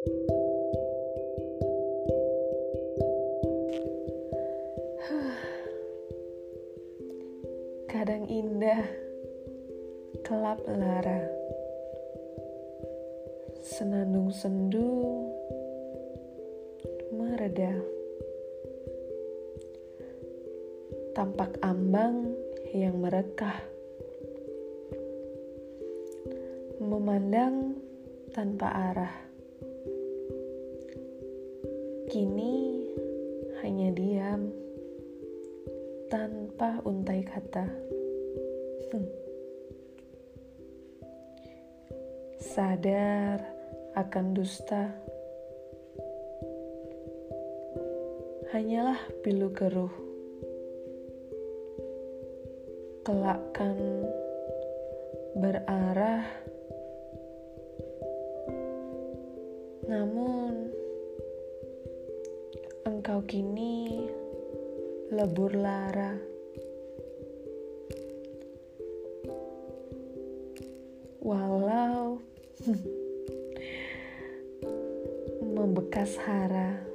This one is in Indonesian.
Kadang indah, kelap lara, senandung sendu mereda, tampak ambang yang merekah, memandang tanpa arah. Kini hanya diam tanpa untai kata. Hmm. Sadar akan dusta, hanyalah pilu keruh. Kelakkan berarah, namun engkau kini lebur lara. Walau membekas hara.